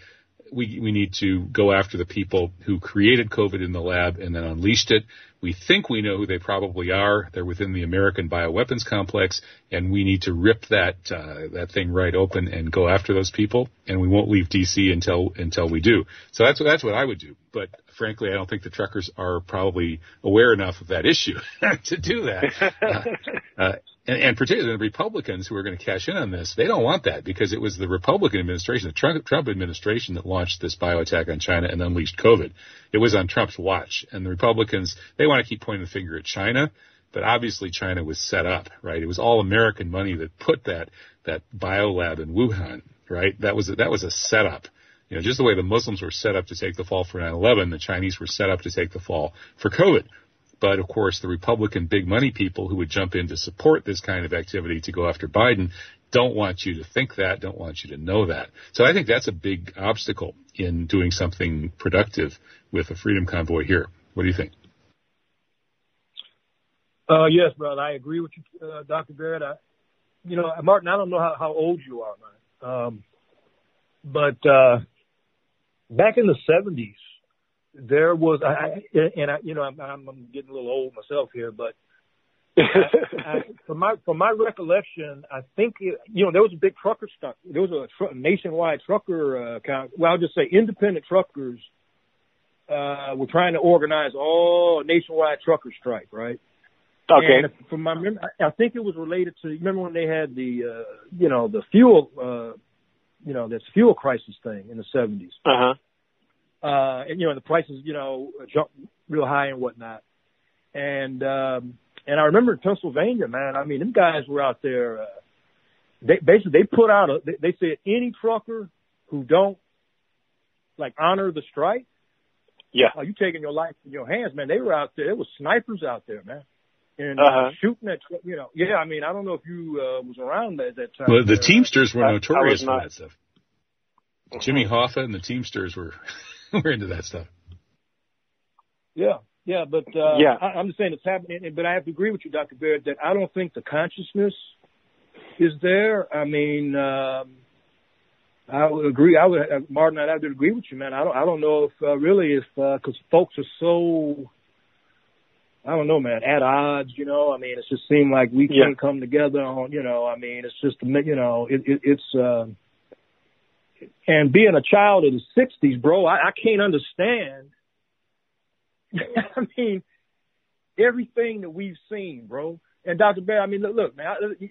we, we need to go after the people who created COVID in the lab and then unleashed it. We think we know who they probably are. They're within the American bioweapons complex, and we need to rip that uh, that thing right open and go after those people. And we won't leave DC until until we do. So that's that's what I would do. But frankly, I don't think the truckers are probably aware enough of that issue [laughs] to do that. [laughs] Uh, uh, and, and particularly the Republicans who are going to cash in on this, they don't want that because it was the Republican administration, the Trump, Trump administration that launched this bio attack on China and unleashed COVID. It was on Trump's watch. And the Republicans, they want to keep pointing the finger at China, but obviously China was set up, right? It was all American money that put that, that bio lab in Wuhan, right? That was, a, that was a setup. You know, just the way the Muslims were set up to take the fall for 9-11, the Chinese were set up to take the fall for COVID. But of course, the Republican big money people who would jump in to support this kind of activity to go after Biden don't want you to think that, don't want you to know that. So I think that's a big obstacle in doing something productive with a freedom convoy here. What do you think? Uh, yes, brother, I agree with you, uh, Dr. Barrett. I, you know, Martin, I don't know how, how old you are, man. Um, but, uh, back in the seventies, there was, I, and I, you know, I'm, I'm getting a little old myself here, but [laughs] I, from my from my recollection, I think it, you know there was a big trucker stock. There was a tr- nationwide trucker uh, count. Well, I'll just say independent truckers uh, were trying to organize all nationwide trucker strike, right? Okay. And from my memory, I think it was related to remember when they had the uh, you know the fuel uh, you know this fuel crisis thing in the seventies. Uh huh. Uh, and you know the prices you know jumped real high and whatnot. And um, and I remember in Pennsylvania, man. I mean, them guys were out there. Uh, they basically they put out a. They, they said any trucker who don't like honor the strike, Yeah. oh, you taking your life in your hands, man. They were out there. There was snipers out there, man, and Uh-huh. uh, shooting at you know. Yeah, I mean, I don't know if you uh, was around at that time. Well, the but, Teamsters were I- I notorious was for that stuff. Jimmy Hoffa and the Teamsters were [laughs] [laughs] were into that stuff. Yeah, yeah, but uh, Yeah. I, I'm just saying it's happening. But I have to agree with you, Dr. Baird, that I don't think the consciousness is there. I mean, um, I would agree. I would, uh, Martin, I would have to agree with you, man. I don't, I don't know if uh, really if because folks are so. I don't know, man. At odds, you know. I mean, it just seemed like we Yeah. can't come together on, you know. I mean, it's just, you know, it, it, it's. Uh, and being a child of the '60s, bro, I, I can't understand [laughs] I mean, everything that we've seen, bro. And Dr. Bear, I mean, look, look man, I-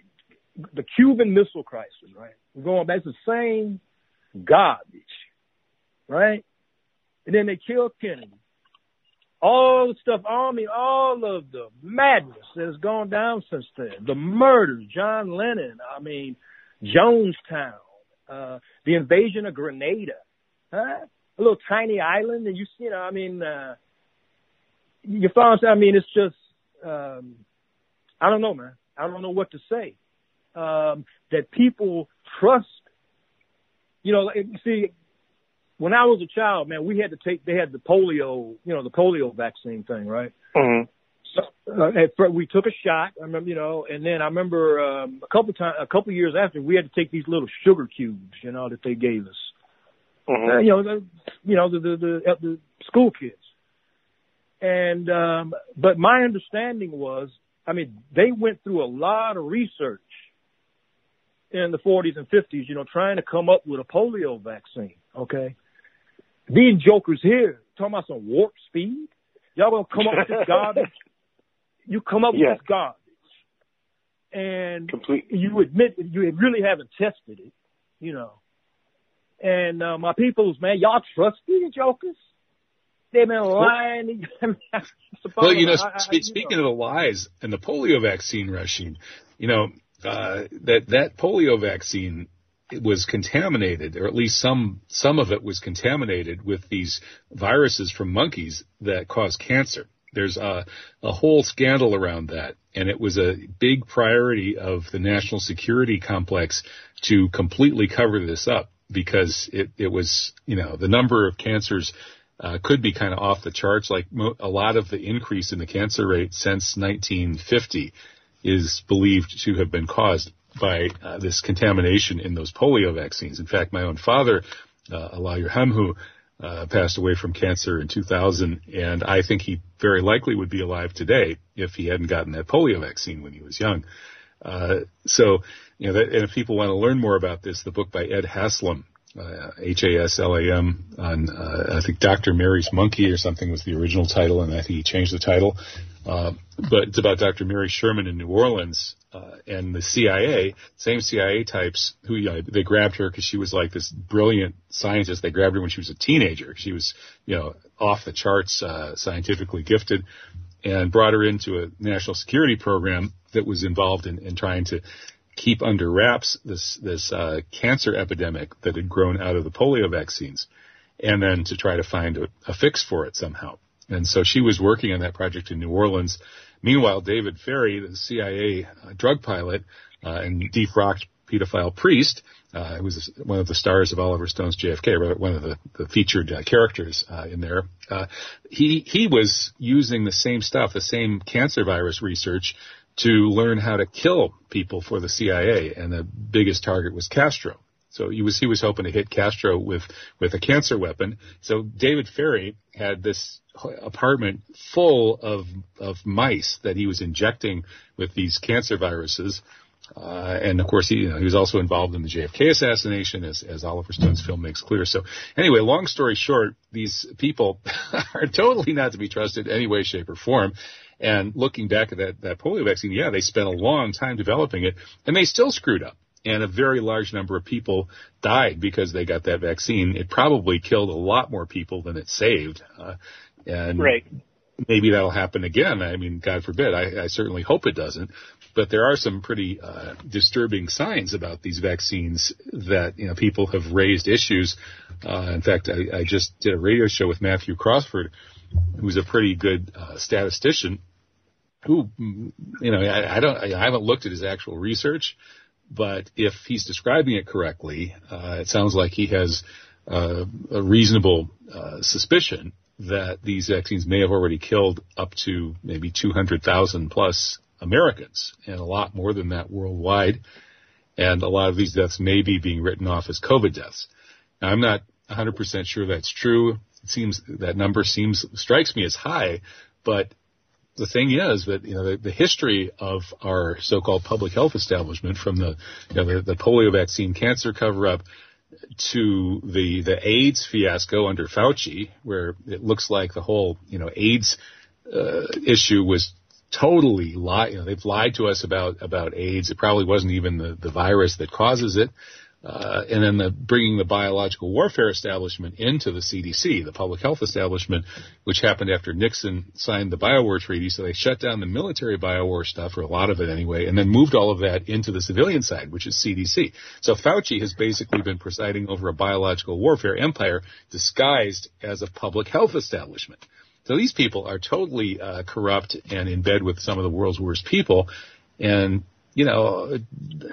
the Cuban Missile Crisis, right? We're going back to the same garbage, right? And then they killed Kennedy. All the stuff, mean, all of the madness that has gone down since then. The murders, John Lennon, I mean, Jonestown, uh, the invasion of Grenada, huh? A little tiny island, and you, you know, I mean, uh, you follow? I mean, it's just, um, I don't know, man. I don't know what to say. Um, that people trust, you know, see, when I was a child, man, we had to take, they had the polio, you know, the polio vaccine thing, right? hmm So, uh, first we took a shot. I remember, you know, and then I remember um, a couple times, a couple years after, we had to take these little sugar cubes, you know, that they gave us. hmm Uh, you know, the, you know, the the, the uh, the school kids. And um, but my understanding was, I mean, they went through a lot of research in the 40s and 50s, you know, trying to come up with a polio vaccine. Okay, these jokers here talking about some warp speed. Y'all gonna come up with this [laughs] garbage? You come up with Yeah. this garbage, and Complete. you admit that you really haven't tested it, you know. And uh, my peoples, man, y'all trust these jokers? They've been lying. to you. [laughs] Well, you know, I- I- spe- you speaking know. of the lies and the polio vaccine rushing, you know, uh, that that polio vaccine was contaminated, or at least some some of it was contaminated with these viruses from monkeys that cause cancer. There's a, a whole scandal around that, and it was a big priority of the national security complex to completely cover this up because it, it was, you know, the number of cancers uh, could be kind of off the charts. Like mo- a lot of the increase in the cancer rate since 1950 is believed to have been caused by uh, this contamination in those polio vaccines. In fact, my own father, uh, Allah yarhamhu, uh, passed away from cancer in 2000, and I think he very likely would be alive today if he hadn't gotten that polio vaccine when he was young. Uh, so, you know, that, and if people want to learn more about this, the book by Ed Haslam, uh, H-A-S-L-A-M, on, uh, I think Dr. Mary's Monkey or something was the original title, and I think he changed the title. Uh, but it's about Dr. Mary Sherman in New Orleans, uh, and the CIA, same CIA types who, you know, they grabbed her because she was like this brilliant scientist. They grabbed her when she was a teenager. She was, you know, off the charts, uh, scientifically gifted and brought her into a national security program that was involved in, in trying to keep under wraps this this uh, cancer epidemic that had grown out of the polio vaccines, and then to try to find a, a fix for it somehow. And so she was working on that project in New Orleans. Meanwhile, David Ferrie, the CIA uh, drug pilot uh, and defrocked pedophile priest, uh, who was one of the stars of Oliver Stone's JFK, one of the, the featured uh, characters uh, in there. Uh, he he was using the same stuff, the same cancer virus research, to learn how to kill people for the CIA, and the biggest target was Castro. So he was he was hoping to hit Castro with with a cancer weapon. So David Ferrie had this apartment full of of mice that he was injecting with these cancer viruses. Uh, and of course, he, you know, he was also involved in the JFK assassination, as, as Oliver Stone's film makes clear. So, anyway, long story short, these people [laughs] are totally not to be trusted in any way, shape, or form. And looking back at that, that polio vaccine, yeah, they spent a long time developing it, and they still screwed up and a very large number of people died because they got that vaccine. It probably killed a lot more people than it saved. Uh, and right. maybe that'll happen again. I mean, God forbid. I, I certainly hope it doesn't. But there are some pretty uh, disturbing signs about these vaccines that you know people have raised issues. Uh, in fact, I, I just did a radio show with Matthew Crawford, who's a pretty good uh, statistician. Who, you know, I, I don't, I haven't looked at his actual research, but if he's describing it correctly, uh, it sounds like he has uh, a reasonable uh, suspicion that these vaccines may have already killed up to maybe 200,000 plus Americans, and a lot more than that worldwide. And a lot of these deaths may be being written off as COVID deaths. Now, I'm not 100% sure that's true. It seems that number seems strikes me as high, but the thing is that you know the, the history of our so-called public health establishment, from the you know the, the polio vaccine cancer cover-up to the the AIDS fiasco under Fauci, where it looks like the whole you know AIDS uh, issue was totally lie. You know, they've lied to us about about AIDS. It probably wasn't even the the virus that causes it. Uh, and then the, bringing the biological warfare establishment into the CDC, the public health establishment, which happened after Nixon signed the Biowar Treaty. So they shut down the military biowar stuff, or a lot of it anyway, and then moved all of that into the civilian side, which is CDC. So Fauci has basically been presiding over a biological warfare empire disguised as a public health establishment. So these people are totally uh, corrupt and in bed with some of the world's worst people. And you know,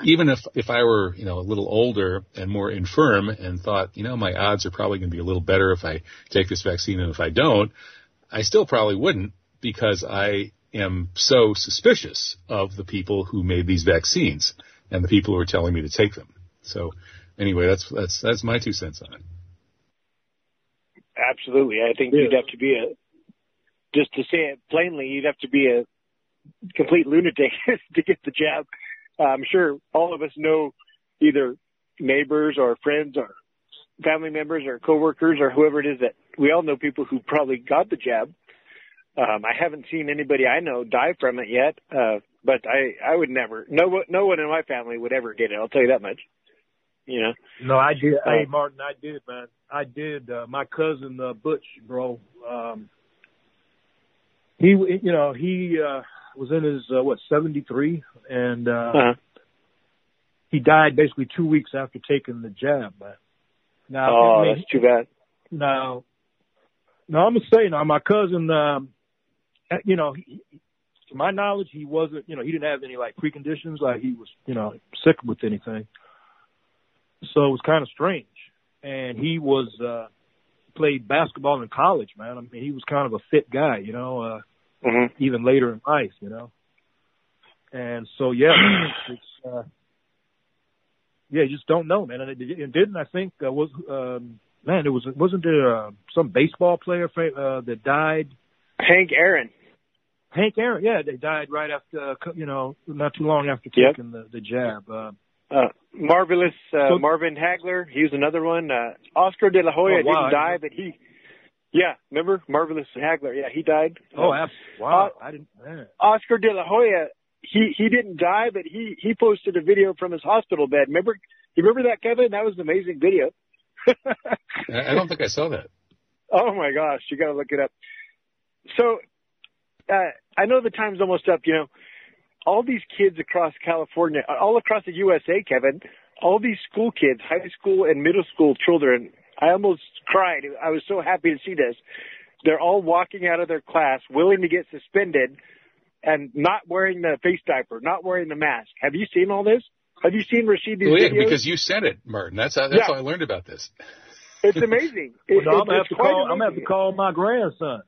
even if if I were you know a little older and more infirm and thought you know my odds are probably going to be a little better if I take this vaccine and if I don't, I still probably wouldn't because I am so suspicious of the people who made these vaccines and the people who are telling me to take them. So anyway, that's that's that's my two cents on it. Absolutely, I think yeah. you'd have to be a just to say it plainly, you'd have to be a complete lunatic [laughs] to get the jab. I'm sure all of us know either neighbors or friends or family members or coworkers or whoever it is that we all know people who probably got the jab. Um, I haven't seen anybody I know die from it yet, uh, but I I would never. No no one in my family would ever get it. I'll tell you that much. You know. No, I did. Uh, hey, Martin, I did, man. I did. Uh, my cousin uh, Butch, bro. Um, he, you know, he uh, was in his uh, what seventy three, and uh, uh-huh. he died basically two weeks after taking the jab. Now, oh, I mean, that's too bad. Now, now I'm gonna say now, my cousin, um, you know, he, to my knowledge, he wasn't, you know, he didn't have any like preconditions, like he was, you know, sick with anything. So it was kind of strange, and he was. uh played basketball in college, man. I mean, he was kind of a fit guy, you know. Uh, mm-hmm. even later in life, you know. And so, yeah, [clears throat] it's, uh, yeah, you just don't know, man. And, it, and didn't I think uh, was um, man, it was wasn't there uh, some baseball player uh, that died? Hank Aaron. Hank Aaron, yeah, they died right after, uh, you know, not too long after taking yep. the the jab. Uh, uh, marvelous uh, so, Marvin Hagler, he was another one. Uh, Oscar De La Hoya oh, wow. didn't die, but he yeah, remember Marvelous Hagler? Yeah, he died. Oh, absolutely. Wow, uh, I didn't. Man. Oscar De La Hoya, he he didn't die, but he he posted a video from his hospital bed. Remember? You remember that, Kevin? That was an amazing video. [laughs] I don't think I saw that. Oh my gosh, you got to look it up. So, uh, I know the time's almost up. You know, all these kids across California, all across the USA, Kevin, all these school kids, high school and middle school children I almost cried. I was so happy to see this. They're all walking out of their class willing to get suspended and not wearing the face diaper, not wearing the mask. Have you seen all this? Have you seen Rashid these well, yeah, videos? because you sent it, Martin. That's how, that's yeah. how I learned about this. It's amazing. It, well, no, I'm, gonna have to call, I'm gonna have to call my grandson.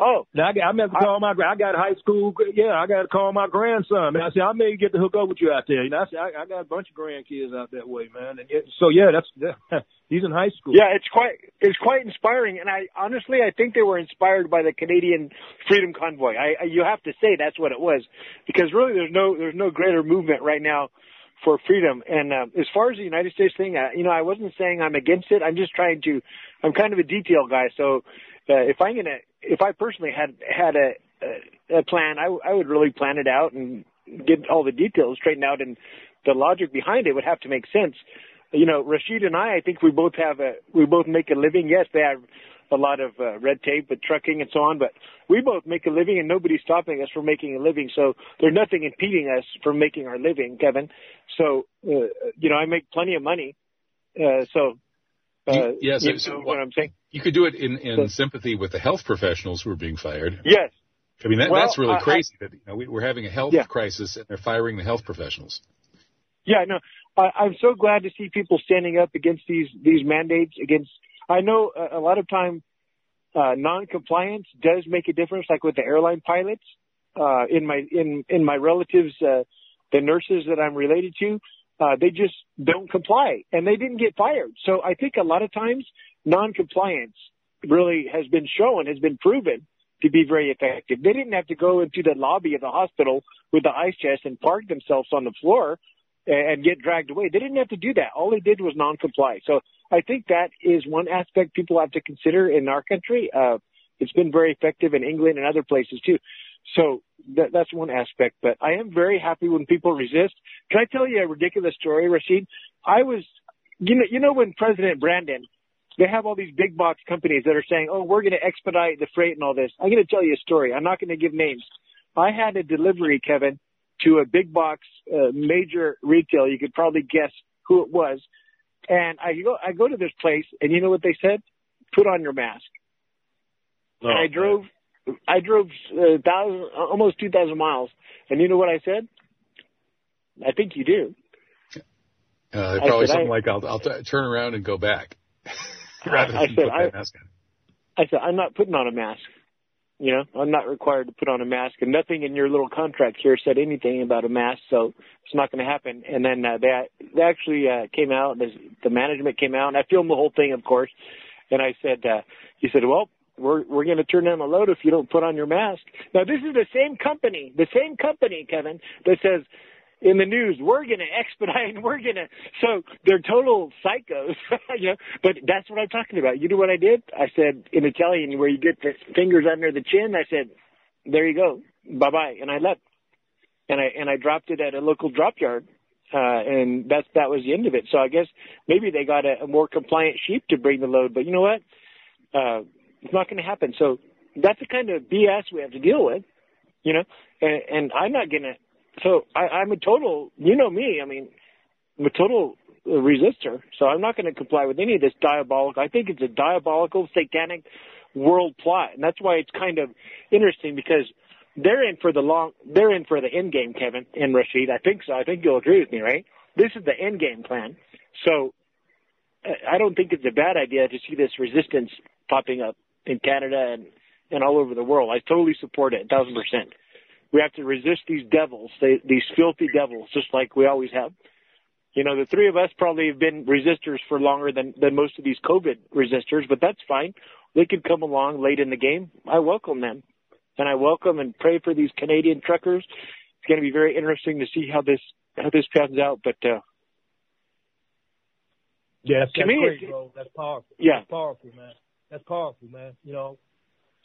Oh, now I, got, I meant to call my. I got high school. Yeah, I got to call my grandson. Man, I said I may get to hook up with you out there. You know, I said I, I got a bunch of grandkids out that way, man. And yet, so yeah, that's yeah, [laughs] he's in high school. Yeah, it's quite it's quite inspiring. And I honestly, I think they were inspired by the Canadian Freedom Convoy. I, I you have to say that's what it was, because really there's no there's no greater movement right now for freedom. And uh, as far as the United States thing, uh, you know, I wasn't saying I'm against it. I'm just trying to. I'm kind of a detail guy, so uh, if I'm gonna, if I personally had had a a, a plan, I, I would really plan it out and get all the details straightened out, and the logic behind it would have to make sense. You know, Rashid and I, I think we both have a, we both make a living. Yes, they have a lot of uh, red tape with trucking and so on, but we both make a living and nobody's stopping us from making a living. So there's nothing impeding us from making our living, Kevin. So, uh, you know, I make plenty of money. Uh, so uh, yes, you know what I'm saying. You could do it in, in so, sympathy with the health professionals who are being fired. Yes. I mean, that, well, that's really crazy I, that you know, we, are having a health yeah. crisis and they're firing the health professionals. Yeah, no, I, I'm so glad to see people standing up against these these mandates. Against, I know a, a lot of time uh, non-compliance does make a difference, like with the airline pilots. Uh, in my in in my relatives, uh, the nurses that I'm related to, uh, they just don't comply and they didn't get fired. So I think a lot of times non-compliance really has been shown, has been proven to be very effective. They didn't have to go into the lobby of the hospital with the ice chest and park themselves on the floor and get dragged away. They didn't have to do that. All they did was non-comply. So I think that is one aspect people have to consider in our country. Uh, it's been very effective in England and other places too. So that, that's one aspect, but I am very happy when people resist. Can I tell you a ridiculous story, Rashid? I was, you know, you know when President Brandon, they have all these big box companies that are saying, oh, we're going to expedite the freight and all this. I'm going to tell you a story. I'm not going to give names. I had a delivery, Kevin, to a big box, uh, major retail. You could probably guess who it was. And I go, I go to this place and you know what they said? Put on your mask. Oh, and I drove, man I drove uh, thousand, almost two thousand miles, and you know what I said? I think you do. Uh, probably said, something I, like, "I'll, I'll t- turn around and go back." [laughs] rather I, I said, I, I said, "I'm not putting on a mask. You know, I'm not required to put on a mask, and nothing in your little contract here said anything about a mask, so it's not going to happen." And then uh, they they actually uh, came out, and the management came out, and I filmed the whole thing, of course. And I said, uh, he said, "Well, we're we're going to turn down the load if you don't put on your mask. Now this is the same company, the same company, Kevin, that says in the news we're going to expedite and [laughs] we're going to. So they're total psychos, [laughs] you know. But that's what I'm talking about. You know what I did? I said in Italian, where you get the fingers under the chin. I said, "There you go, bye bye," and I left. And I and I dropped it at a local drop yard uh, and that's that was the end of it. So I guess maybe they got a, a more compliant sheep to bring the load, but you know what? Uh, it's not going to happen. So that's the kind of BS we have to deal with, you know. And, and I'm not going to. So I, I'm a total. You know me. I mean, I'm a total resistor. So I'm not going to comply with any of this diabolical. I think it's a diabolical, satanic world plot, and that's why it's kind of interesting because they're in for the long. They're in for the end game, Kevin and Rashid. I think so. I think you'll agree with me, right? This is the end game plan. So I don't think it's a bad idea to see this resistance popping up in Canada and, and all over the world. I totally support it, a thousand percent. We have to resist these devils, they, these filthy devils, just like we always have. You know, the three of us probably have been resistors for longer than, than most of these COVID resistors, but that's fine. They could come along late in the game. I welcome them. And I welcome and pray for these Canadian truckers. It's going to be very interesting to see how this, how this pans out, but, uh, yeah, that's, that's me, great, bro. That's powerful. Yeah, that's powerful, man. That's powerful, man. You know,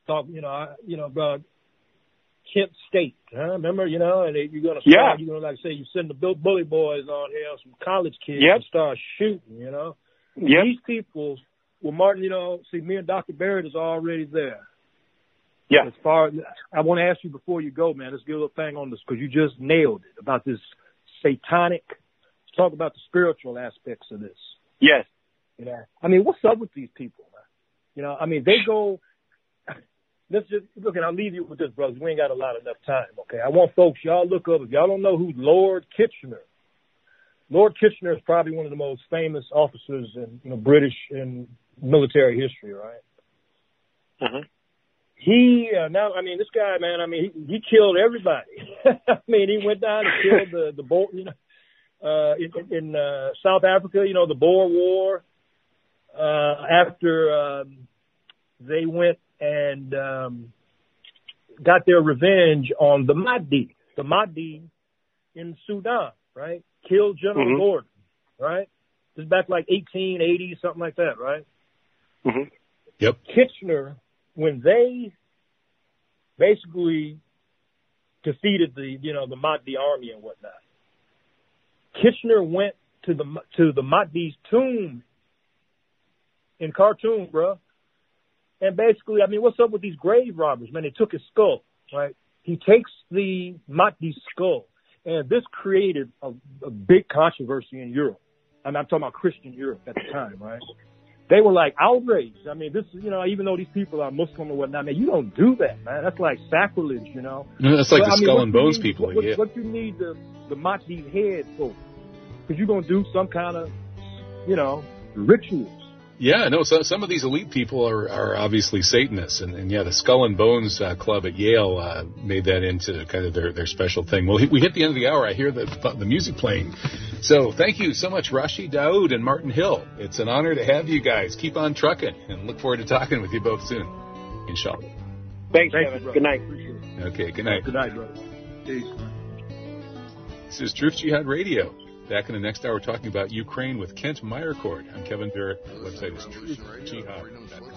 talk. You know, I, you know, bro. Kent State, huh? Remember, you know, and you're gonna start, yeah. you're gonna like say you send the bully boys on here, some college kids, yep. and start shooting, you know. Yep. These people, well, Martin, you know, see, me and Dr. Barrett is already there. Yeah. As far, I want to ask you before you go, man. Let's get a little thing on this because you just nailed it about this satanic. Let's talk about the spiritual aspects of this. Yes. You know, I mean, what's up with these people? You know, I mean, they go. Let's just look, and I'll leave you with this, brothers. We ain't got a lot enough time. Okay, I want folks y'all look up. If y'all don't know who Lord Kitchener, Lord Kitchener is probably one of the most famous officers in you know British in military history, right? Uh-huh. he uh, now I mean this guy man I mean he, he killed everybody. [laughs] I mean he went down and killed the the Boer you know uh in, in uh South Africa you know the Boer War uh after um they went and um got their revenge on the Mahdi. The Mahdi in Sudan right? Killed General Mhm. Gordon right? This is back like 1880 something like that right? Hmm Yep. Kitchener, when they basically defeated the, you know, the Mahdi army and whatnot, Kitchener went to the to the Mahdi's tomb in Khartoum, bro. And basically, I mean, what's up with these grave robbers, man? They took his skull, right? He takes the Mahdi's skull, and this created a, a big controversy in Europe. I mean, I'm talking about Christian Europe at the time, right? they were like outraged. I mean, this, you know, even though these people are Muslim or whatnot, man, you don't do that, man. That's like sacrilege, you know. That's like But, the I mean, skull and bones need- people. What, yeah. what you need the the Mahdi's head for? Because you're gonna do some kind of, you know, rituals. Yeah, no. So some of these elite people are, are obviously Satanists, and, and yeah, the Skull and Bones uh, Club at Yale uh, made that into kind of their, their special thing. Well, we hit the end of the hour. I hear the the music playing. So thank you so much, Rashid Daoud and Martin Hill. It's an honor to have you guys. Keep on trucking, and look forward to talking with you both soon, inshallah. Thanks, Thank Kevin. you. Good night. Okay, good night. Good night, brother. Peace. This is Truth Jihad Radio. Back in the next hour, talking about Ukraine with Kent Meyercord. I'm Kevin Barrett. The website is truthjihad.com.